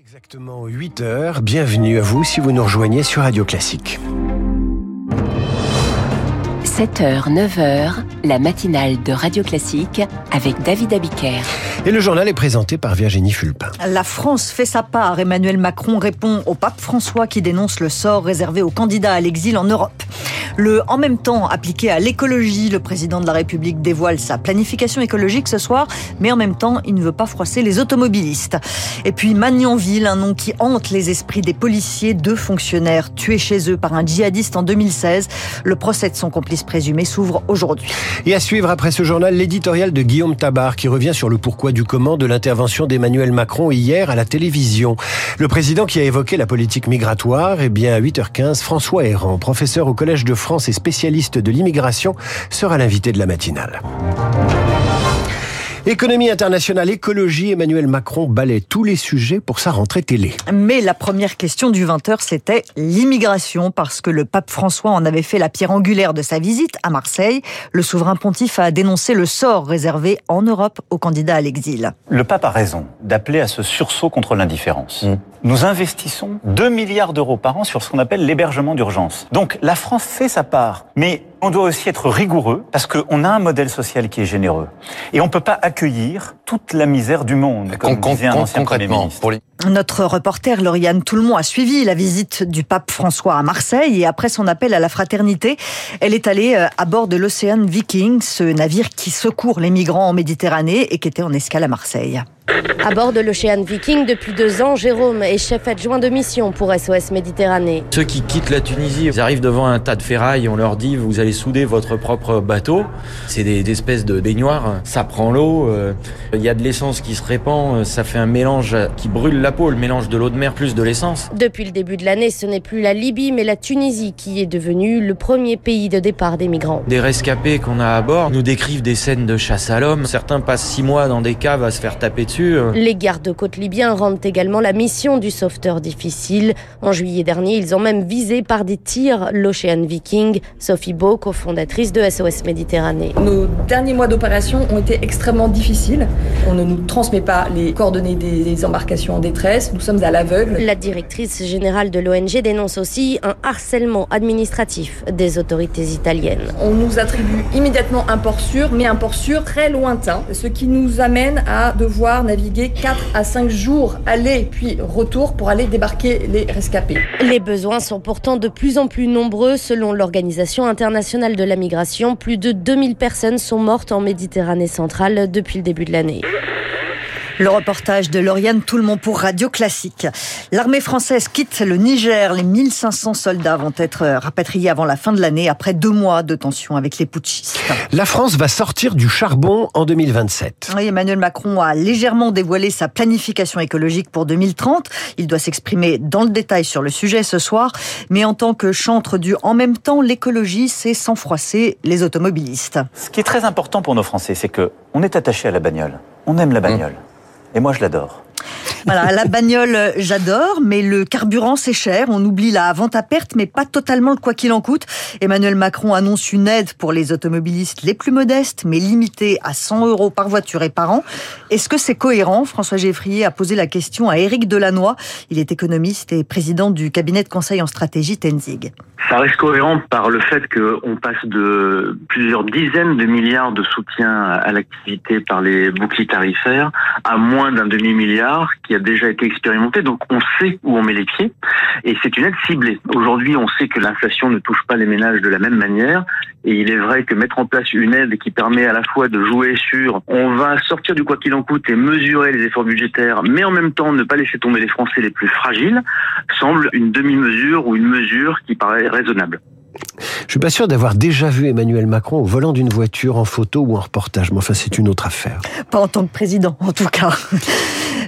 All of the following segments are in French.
Exactement 8 heures. Bienvenue à vous si vous nous rejoignez sur Radio Classique. 7h, 9h, la matinale de Radio Classique avec David Abiker. Et le journal est présenté par Virginie Fulpin. La France fait sa part. Emmanuel Macron répond au pape François qui dénonce le sort réservé aux candidats à l'exil en Europe. Le en même temps appliqué à l'écologie, le président de la République dévoile sa planification écologique ce soir, mais en même temps, il ne veut pas froisser les automobilistes. Et puis Magnanville, un nom qui hante les esprits des policiers, deux fonctionnaires tués chez eux par un djihadiste en 2016. Le procès de son complice présumé s'ouvre aujourd'hui. Et à suivre après ce journal, l'éditorial de Guillaume Tabar qui revient sur le pourquoi du comment de l'intervention d'Emmanuel Macron hier à la télévision. Le président qui a évoqué la politique migratoire, eh bien à 8h15, François Héran, professeur au Collège de France et spécialiste de l'immigration, sera l'invité de la matinale. Économie internationale, écologie, Emmanuel Macron balaie tous les sujets pour sa rentrée télé. Mais la première question du 20h, c'était l'immigration, parce que le pape François en avait fait la pierre angulaire de sa visite à Marseille. Le souverain pontife a dénoncé le sort réservé en Europe aux candidats à l'exil. Le pape a raison d'appeler à ce sursaut contre l'indifférence. Mmh. Nous investissons 2 milliards d'euros par an sur ce qu'on appelle l'hébergement d'urgence. Donc la France fait sa part, mais on doit aussi être rigoureux parce qu'on a un modèle social qui est généreux. Et on ne peut pas accueillir toute la misère du monde, comme con, disait un ancien Premier ministre. Pour les... Notre reporter Lauriane Toulmont a suivi la visite du pape François à Marseille et après son appel à la fraternité, elle est allée euh, à bord de l'Océan Viking, ce navire qui secourt les migrants en Méditerranée et qui était en escale à Marseille. À bord de l'Ocean Viking, depuis deux ans, Jérôme est chef adjoint de mission pour SOS Méditerranée. Ceux qui quittent la Tunisie, ils arrivent devant un tas de ferraille, on leur dit vous allez souder votre propre bateau. C'est des, des, espèces de baignoires, ça prend l'eau, euh, il y a de l'essence qui se répand, ça fait un mélange qui brûle la peau, le mélange de l'eau de mer plus de l'essence. Depuis le début de l'année, ce n'est plus la Libye, mais la Tunisie qui est devenue le premier pays de départ des migrants. Des rescapés qu'on a à bord nous décrivent des scènes de chasse à l'homme. Certains passent six mois dans des caves à se faire taper dessus. Les gardes-côtes libyens rendent également la mission du sauveteur difficile. En juillet dernier, ils ont même visé par des tirs l'Ocean Viking. Sophie Beau, cofondatrice de SOS Méditerranée. Nos derniers mois d'opération ont été extrêmement difficiles. On ne nous transmet pas les coordonnées des embarcations en détresse. Nous sommes à l'aveugle. La directrice générale de l'ONG dénonce aussi un harcèlement administratif des autorités italiennes. On nous attribue immédiatement un port sûr, mais un port sûr très lointain, ce qui nous amène à devoir naviguer 4 à 5 jours aller puis retour pour aller débarquer les rescapés. Les besoins sont pourtant de plus en plus nombreux selon l'Organisation internationale de la migration. Plus de 2000 personnes sont mortes en Méditerranée centrale depuis le début de l'année. Le reportage de Lauriane Toulmont pour Radio Classique. L'armée française quitte le Niger. Les 1500 soldats vont être rapatriés avant la fin de l'année, après deux mois de tension avec les putschistes. La France va sortir du charbon en 2027. Oui, Emmanuel Macron a légèrement dévoilé sa planification écologique pour 2030. Il doit s'exprimer dans le détail sur le sujet ce soir. Mais en tant que chantre du en même temps, l'écologie, c'est sans froisser les automobilistes. Ce qui est très important pour nos Français, c'est que on est attaché à la bagnole. On aime la bagnole. Mmh. Et moi, je l'adore. Voilà, la bagnole, j'adore, mais le carburant, c'est cher. On oublie la vente à perte, mais pas totalement le quoi qu'il en coûte. Emmanuel Macron annonce une aide pour les automobilistes les plus modestes, mais limitée à 100 euros par voiture et par an. Est-ce que c'est cohérent? François Geffrier a posé la question à Éric Delannoy. Il est économiste et président du cabinet de conseil en stratégie Tenzig. Ça reste cohérent par le fait qu'on passe de plusieurs dizaines de milliards de soutien à l'activité par les boucliers tarifaires à moins d'un demi-milliard a déjà été expérimenté. Donc on sait où on met les pieds et c'est une aide ciblée. Aujourd'hui, on sait que l'inflation ne touche pas les ménages de la même manière et il est vrai que mettre en place une aide qui permet à la fois de jouer sur on va sortir du quoi qu'il en coûte et mesurer les efforts budgétaires, mais en même temps ne pas laisser tomber les Français les plus fragiles, semble une demi-mesure ou une mesure qui paraît raisonnable. Je suis pas sûr d'avoir déjà vu Emmanuel Macron au volant d'une voiture en photo ou en reportage, mais enfin c'est une autre affaire. Pas en tant que président, en tout cas.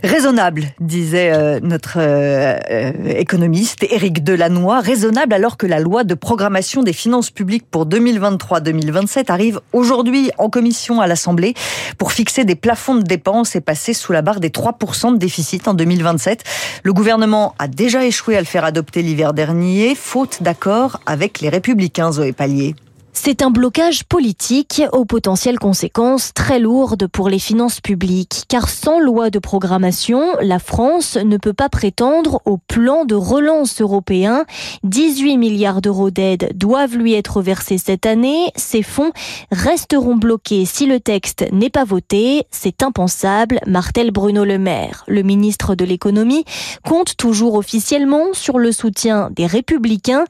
Raisonnable, disait euh, notre euh, euh, économiste Éric Delannoy. Raisonnable alors que la loi de programmation des finances publiques pour 2023-2027 arrive aujourd'hui en commission à l'Assemblée pour fixer des plafonds de dépenses et passer sous la barre des 3% de déficit en 2027. Le gouvernement a déjà échoué à le faire adopter l'hiver dernier, faute d'accord avec les républicains, Zoé Pallier. C'est un blocage politique aux potentielles conséquences très lourdes pour les finances publiques, car sans loi de programmation, la France ne peut pas prétendre au plan de relance européen. 18 milliards d'euros d'aide doivent lui être versés cette année. Ces fonds resteront bloqués si le texte n'est pas voté. C'est impensable, martèle Bruno Le Maire. Le ministre de l'économie compte toujours officiellement sur le soutien des républicains.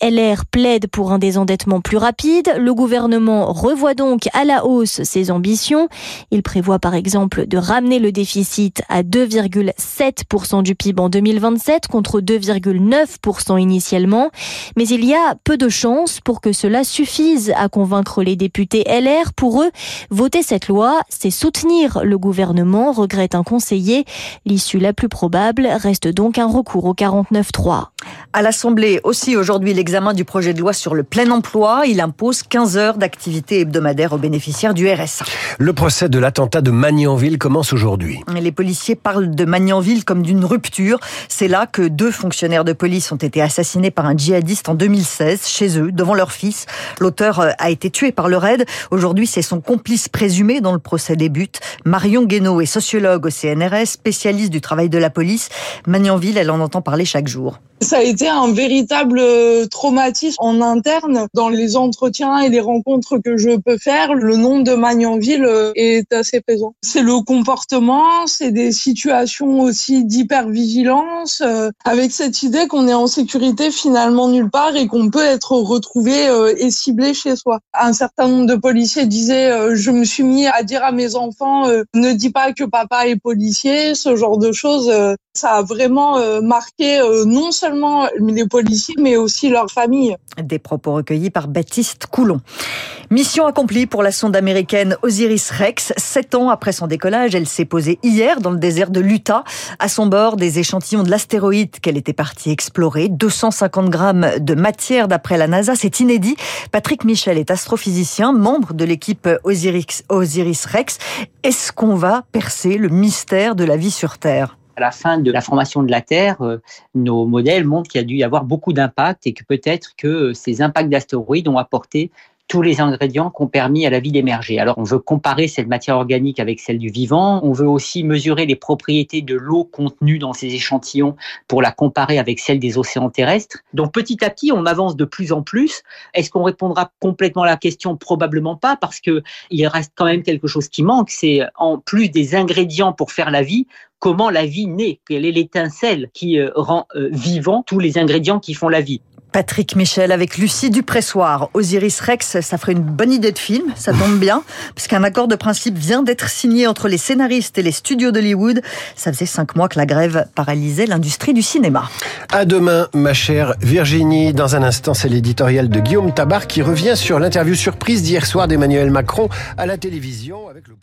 LR plaide pour un désendettement plus rapide le gouvernement revoit donc à la hausse ses ambitions. Il prévoit par exemple de ramener le déficit à 2,7% du PIB en 2027 contre 2,9% initialement. Mais il y a peu de chances pour que cela suffise à convaincre les députés LR. Pour eux, voter cette loi, c'est soutenir le gouvernement, regrette un conseiller. L'issue la plus probable reste donc un recours au 49-3. À l'Assemblée aussi aujourd'hui l'examen du projet de loi sur le plein emploi. Il impose 15 heures d'activité hebdomadaire aux bénéficiaires du RSA. Le procès de l'attentat de Magnanville commence aujourd'hui. Les policiers parlent de Magnanville comme d'une rupture. C'est là que deux fonctionnaires de police ont été assassinés par un djihadiste en 2016 chez eux, devant leur fils. L'auteur euh, a été tué par le raid. Aujourd'hui, c'est son complice présumé dont le procès débute. Marion Guénaud est sociologue au CNRS, spécialiste du travail de la police. Magnanville, elle en entend parler chaque jour. Ça a été un véritable euh, traumatisme en interne dans les entretiens et les rencontres que je peux faire. Le nom de Magnanville euh, est assez présent. C'est le comportement, c'est des situations aussi d'hypervigilance, euh, avec cette idée qu'on est en sécurité finalement nulle part et qu'on peut être retrouvé et ciblé chez soi. Un certain nombre de policiers disaient je me suis mis à dire à mes enfants ne dis pas que papa est policier, ce genre de choses. ça a vraiment marqué non seulement les policiers, mais aussi leurs familles. Des propos recueillis par Baptiste Coulon. Mission accomplie pour la sonde américaine Osiris Rex. Sept ans après son décollage, elle s'est posée hier dans le désert de l'Utah. À son bord, des échantillons de l'astéroïde qu'elle était partie explorer. 250 grammes de matière d'après la NASA. C'est inédit. Patrick Michel est astrophysicien, membre de l'équipe Osiris, Osiris Rex. Est-ce qu'on va percer le mystère de la vie sur Terre? À la fin de la formation de la Terre, euh, nos modèles montrent qu'il y a dû y avoir beaucoup d'impacts et que peut-être que ces impacts d'astéroïdes ont apporté tous les ingrédients qui ont permis à la vie d'émerger. Alors on veut comparer cette matière organique avec celle du vivant, on veut aussi mesurer les propriétés de l'eau contenue dans ces échantillons pour la comparer avec celle des océans terrestres. Donc petit à petit, on avance de plus en plus. Est-ce qu'on répondra complètement à la question? Probablement pas parce que il reste quand même quelque chose qui manque, c'est en plus des ingrédients pour faire la vie, comment la vie naît, quelle est l'étincelle qui euh, rend euh, vivant tous les ingrédients qui font la vie? Patrick Michel avec Lucie Dupressoir. Osiris Rex, ça ferait une bonne idée de film, ça tombe bien, puisqu'un accord de principe vient d'être signé entre les scénaristes et les studios d'Hollywood. Ça faisait cinq mois que la grève paralysait l'industrie du cinéma. À demain, ma chère Virginie. Dans un instant, c'est l'éditorial de Guillaume Tabar qui revient sur l'interview surprise d'hier soir d'Emmanuel Macron à la télévision avec le